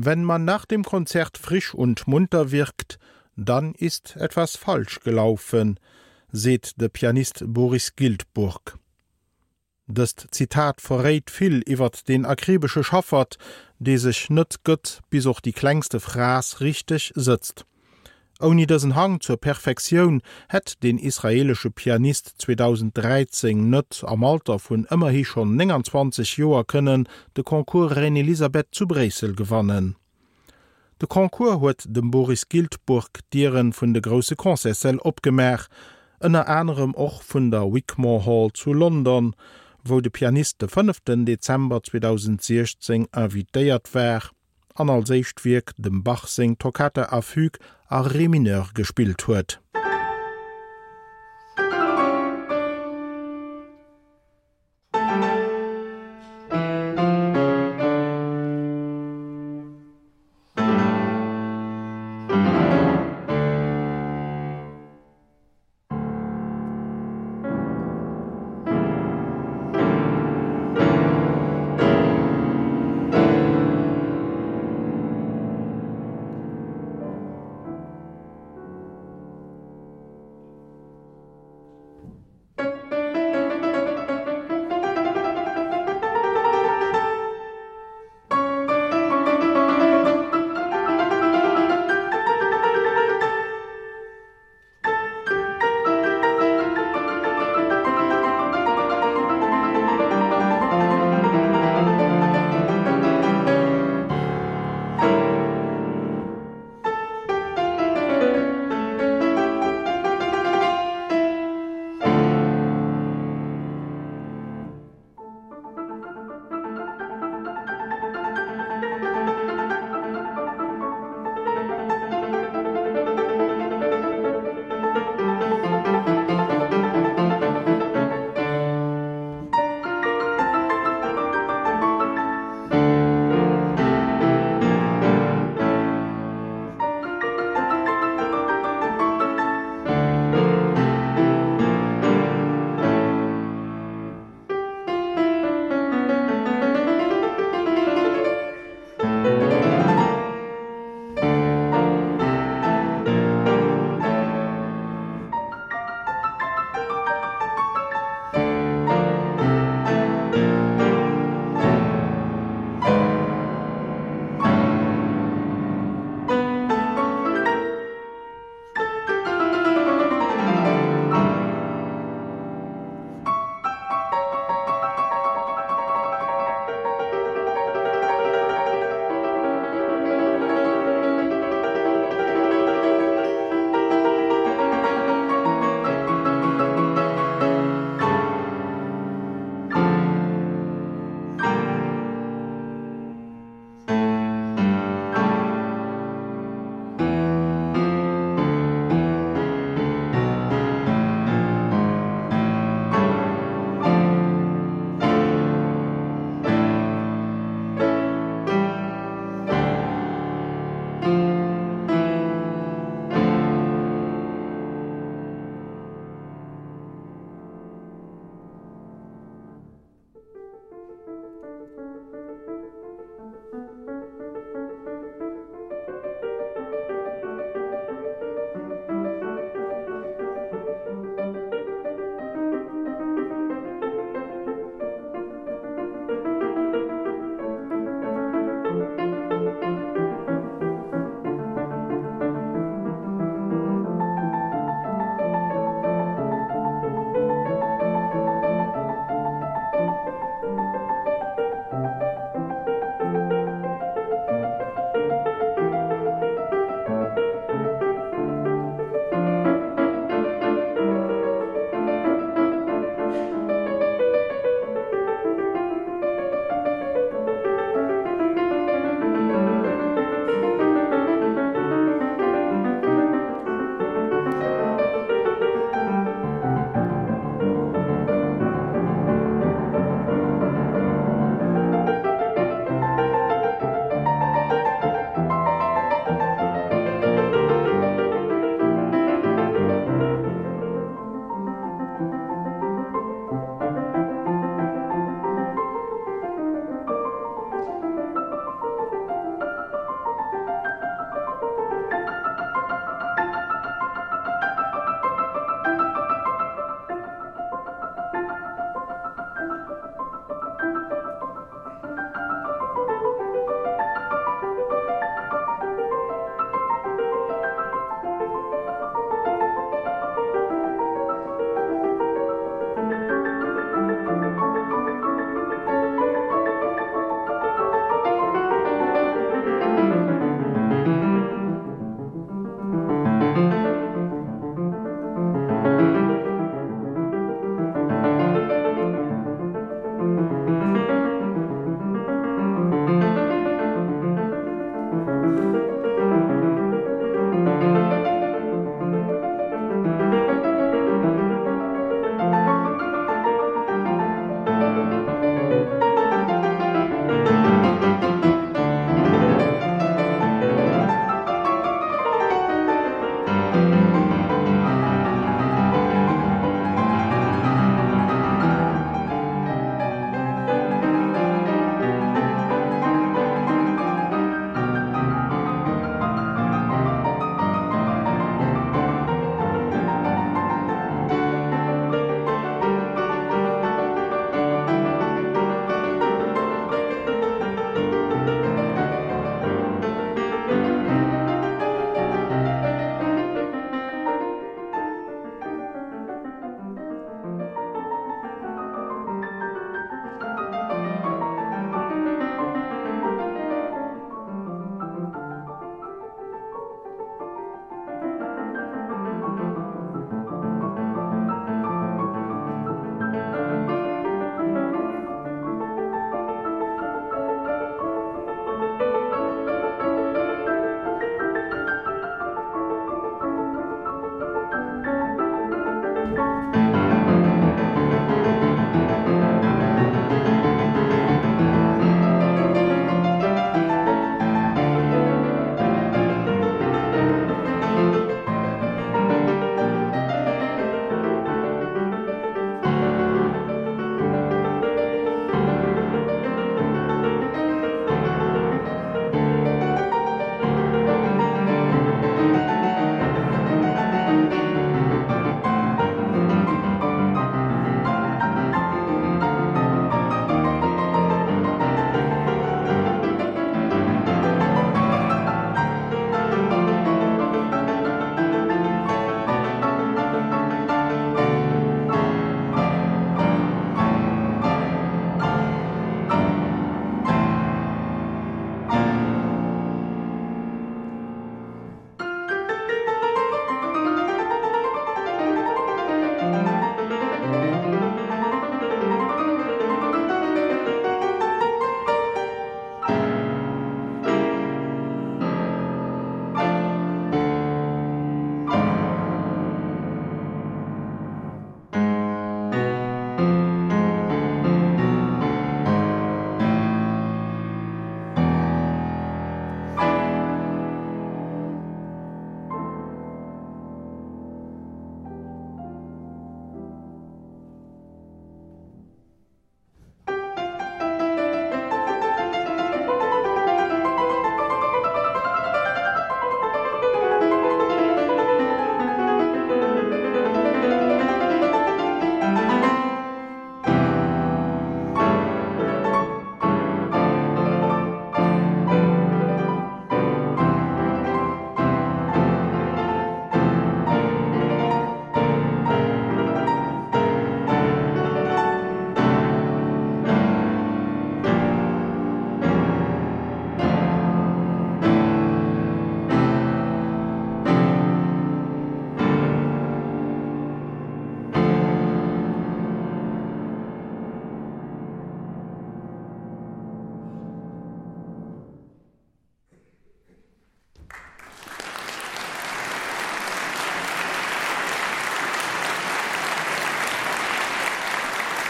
Wenn man nach dem Konzert frisch und munter wirkt, dann ist etwas falsch gelaufen, seht der Pianist Boris Gildburg. Das Zitat verrät viel iwwer den akribische Schaffert, de sich nütz gött bis auch die kleinste Phras richtig sitzt. Oni dëssen Hang zur Perfektioun hett den israelsche Pianist 2013 nett am Alter vun ëmmerhi schon 20 Joer kënnen de Konkurs Ren Elisabeth zu Bresel gewannen. De Konkurs huet dem Boris Gildburg Dieren vun de Grosse Konzessel opgemer, ënner enem och vun der Wickmore Hall zu London, wo de Pianist de 5. Dezember 2016 ervidéiert wär, an als seicht wiek dem Bachsing Tokate afüg a Remineur gespielt huet.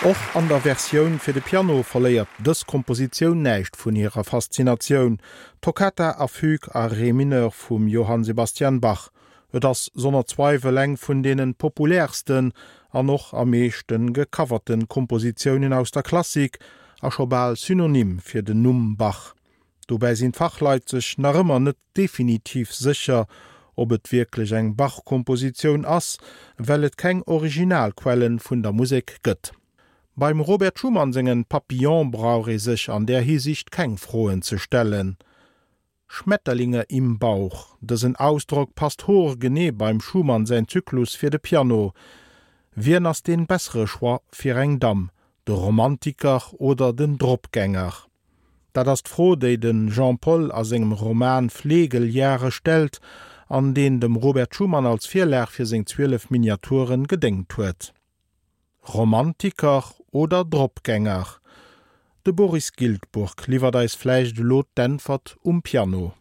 Och an der Verioun fir de Piano verléiert dës Kompositionun näicht vun ihrer Faszinatioun, Toketta a Fug a Remineur vum Johann Sebastian Bach, et ass sonner Zweiwe leng vun denen populärsten an noch am meeschten gecovverten Kompositionen aus der Klassik a schobal synonym fir den Numm Bach. Dobei sinn fachleizech na ëmmer net definitiv sicher, ob et wirklich eng Bachkomposition ass, wellt keng Originalquellen vun der Musik gëtt. Beim Robert Schumann singen Papillon braure sich an der Hinsicht keng frohen zu stellen. Schmetterlinge im Bauch, dessen Ausdruck passt hoch gene beim Schumann sein Zyklus fir de Piano, wie ass den bessere Schwa fir eng Dam, de Romantiker oder den Dropgänger. Da das froh de den Jean Paul as engem Roman Pflegeljahre stellt, an den dem Robert Schumann als Vierlech fir seg 12 Miniaturen gedenkt huet. Romantiker oder Drgänger. De Boris Gildburg liefert deis fleisch de Lot Denfert um Piano.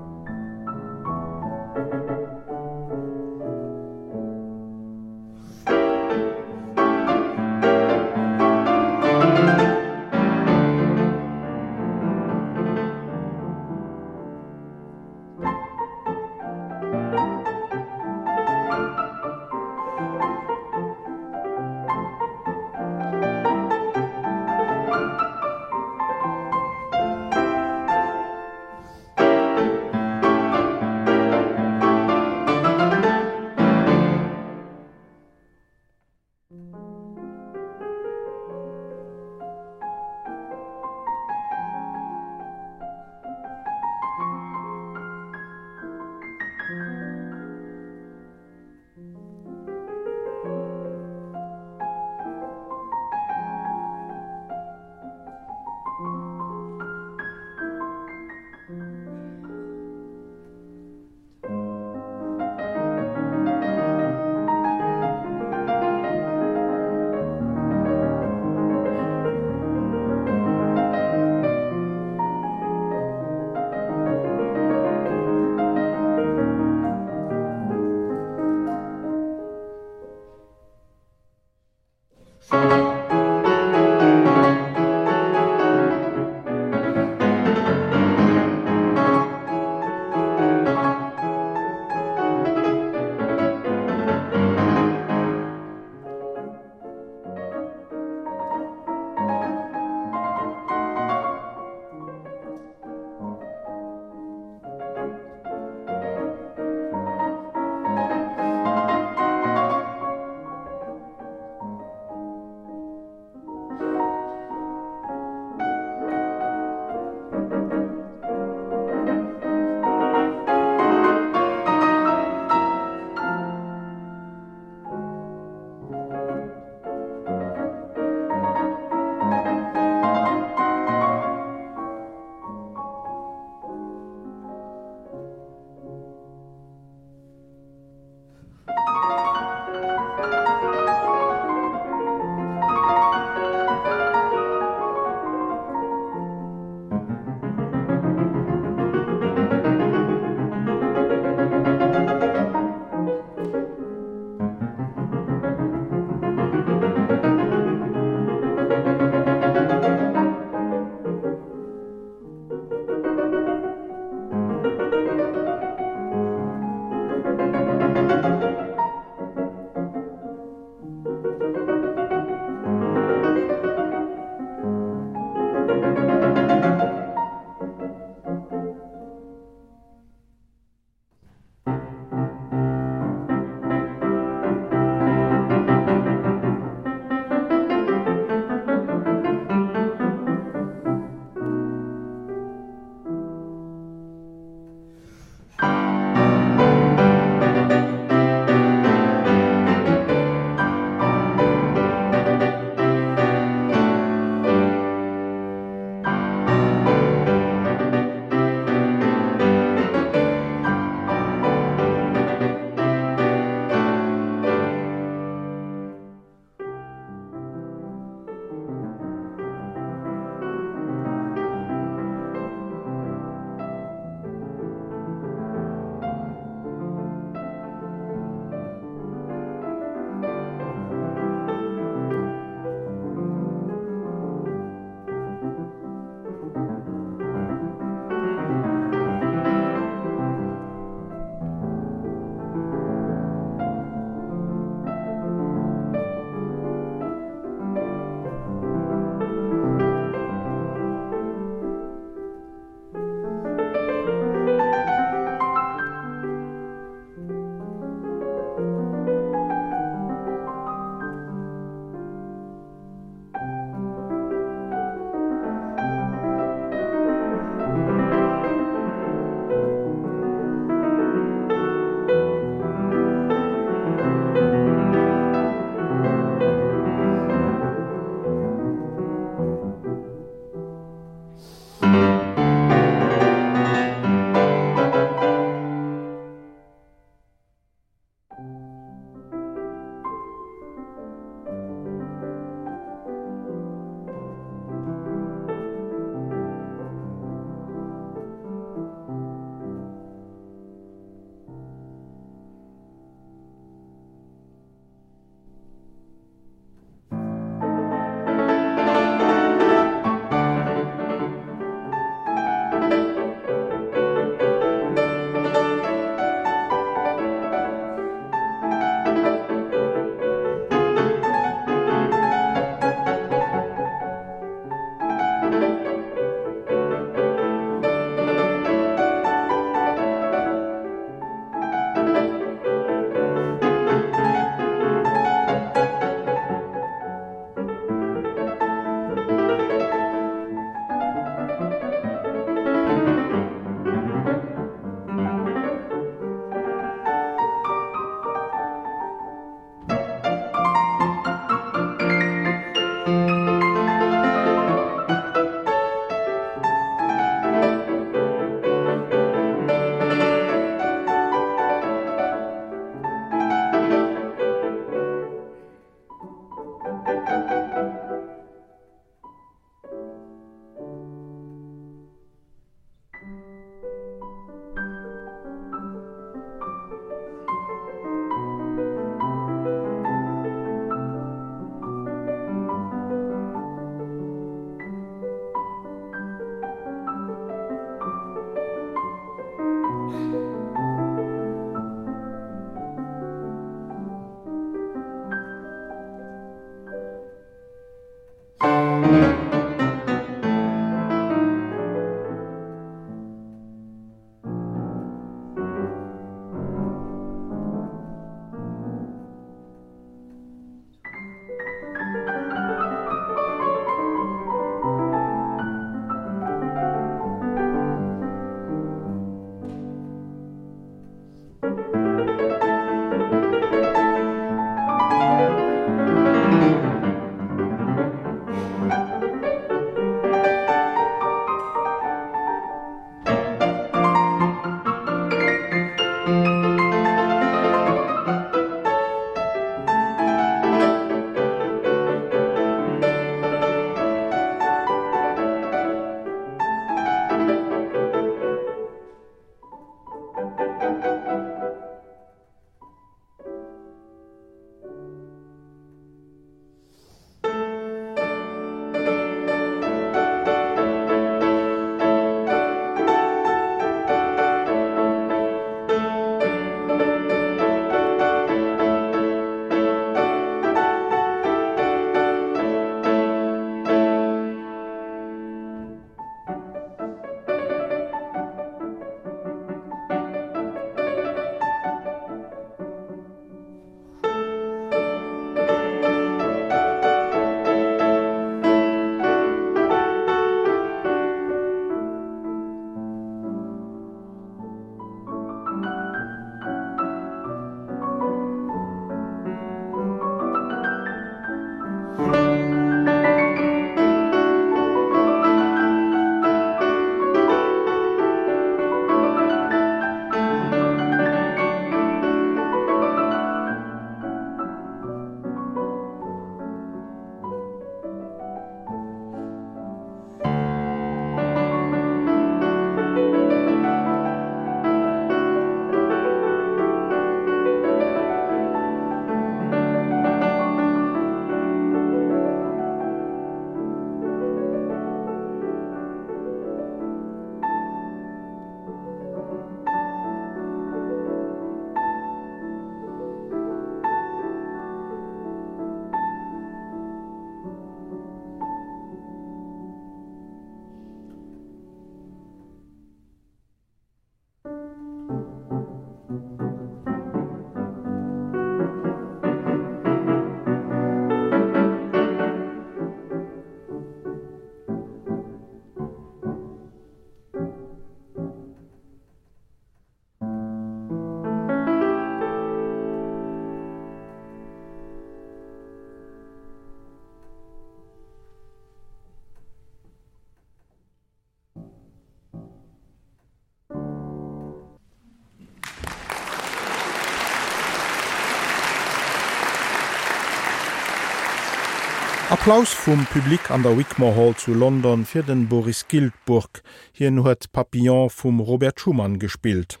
Applaus vum Publikum an der Wickmore Hall zu London fir den Boris Gildburg hien huet Papillon vum Robert Schumann gespielt.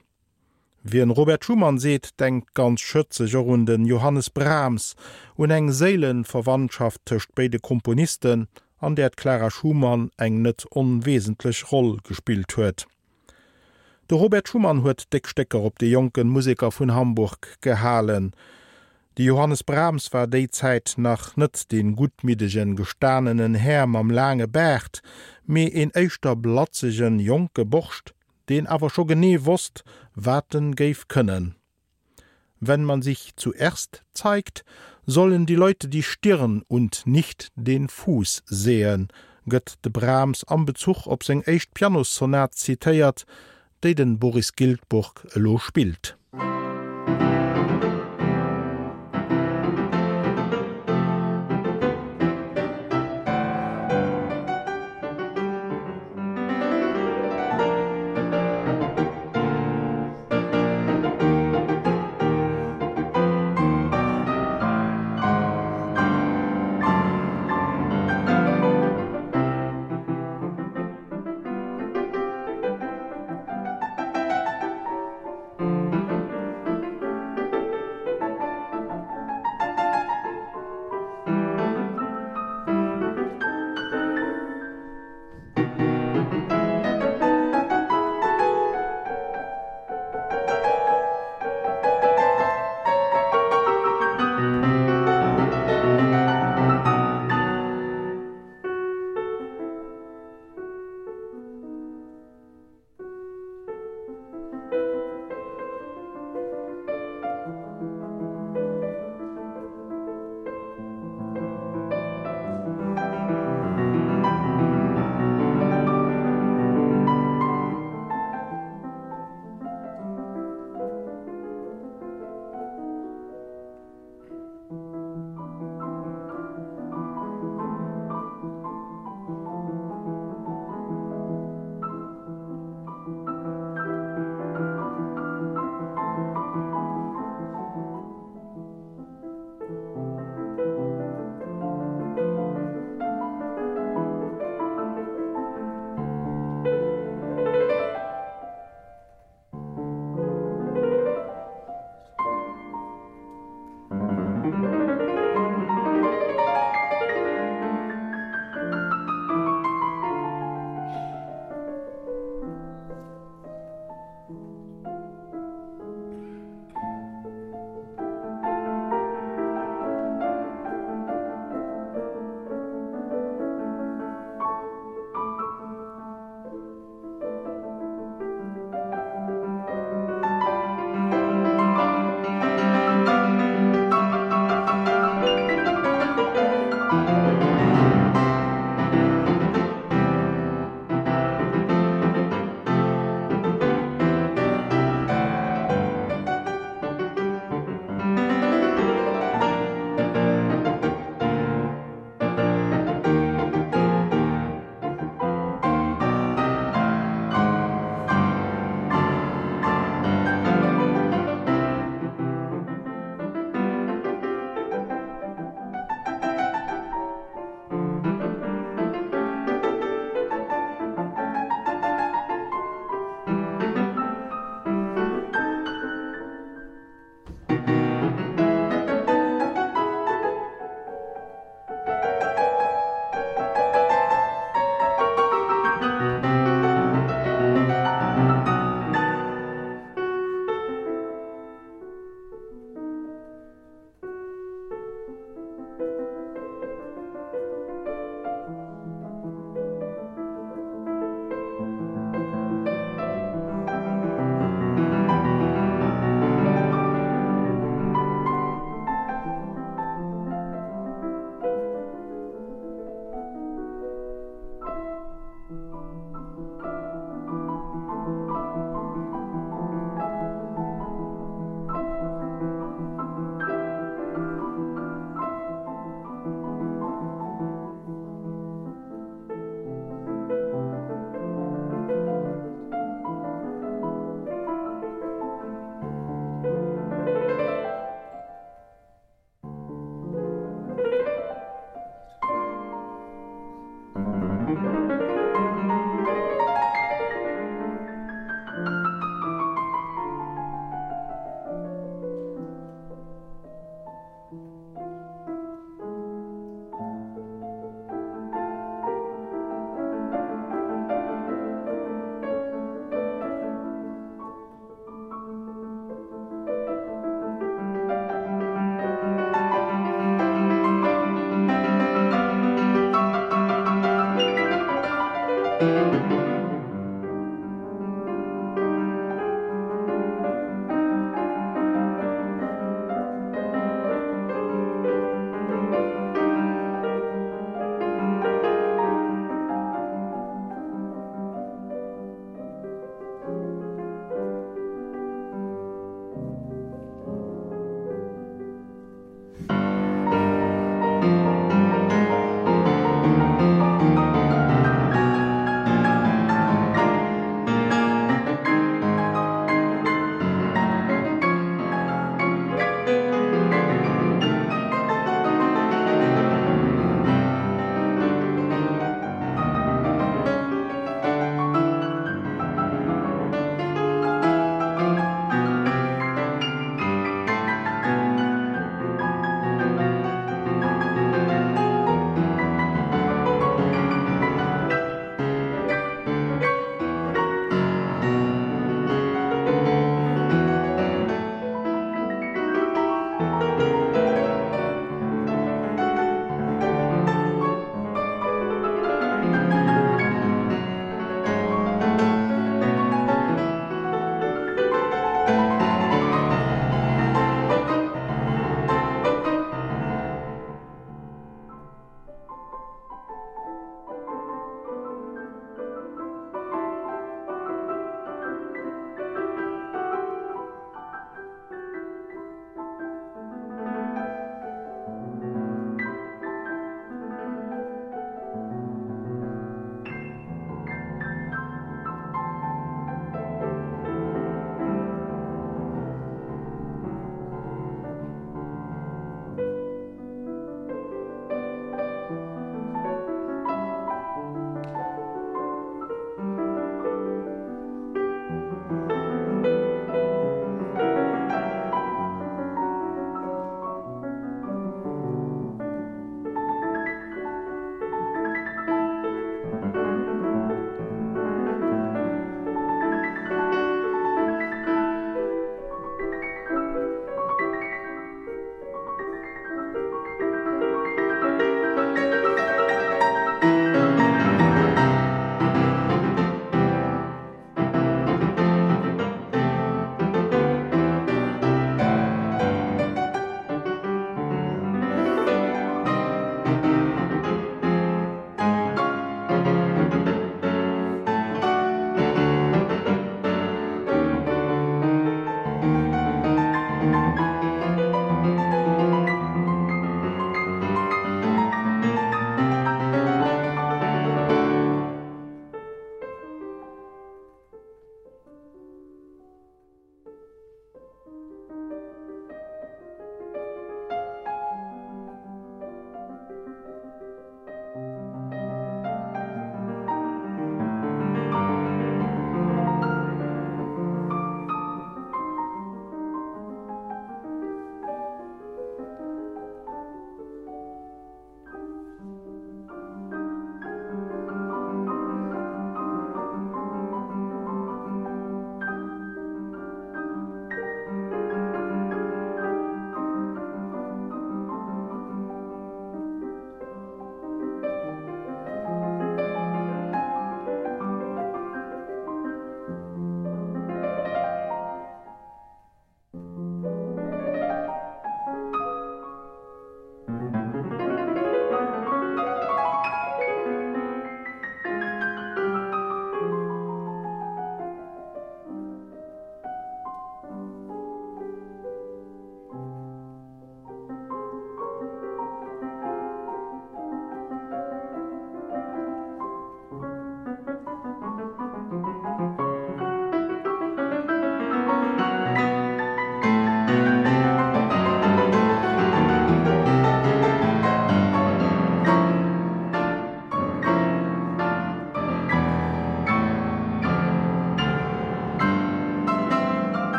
Wie en Robert Schumann seet, denkt ganz schëtze runden Johannes Brahms un eng Seelenverwandtschaft töcht beide Komponisten, an der Clara Schumann eng net onwesentlich Roll gespielt huet. De Robert Schumann huet Deckstecker op de jungen Musiker vun Hamburg gehalen, Die Johannes Brahms war déizeit nach net den gutmidegen gestanenen Herm am lange Bergt, mé en eichter blatzegen Jong geborcht, den awer scho genie wurst watten geif kënnen. Wenn man sich zuerst zeigt, sollen die Leute die Stirn und nicht den Fuß sehen, gëtt de Brahms am Bezug op seg echt Pianosonat zitiert, de den Boris Gildburg lo spielt.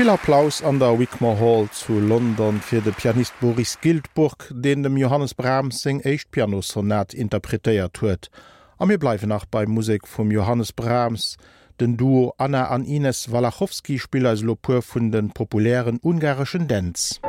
Viel Applaus an der Wickmore Hall zu London fir de Pianist Boris Gildburg, den dem Johannes Brahms seng echt Pianosonat interpretéiert huet. Am mir bleiwe nach bei Musik vum Johannes Brahms, den Duo Anna an Ines Walachowski spiel als Lopur vun den populären ungarischen Dz.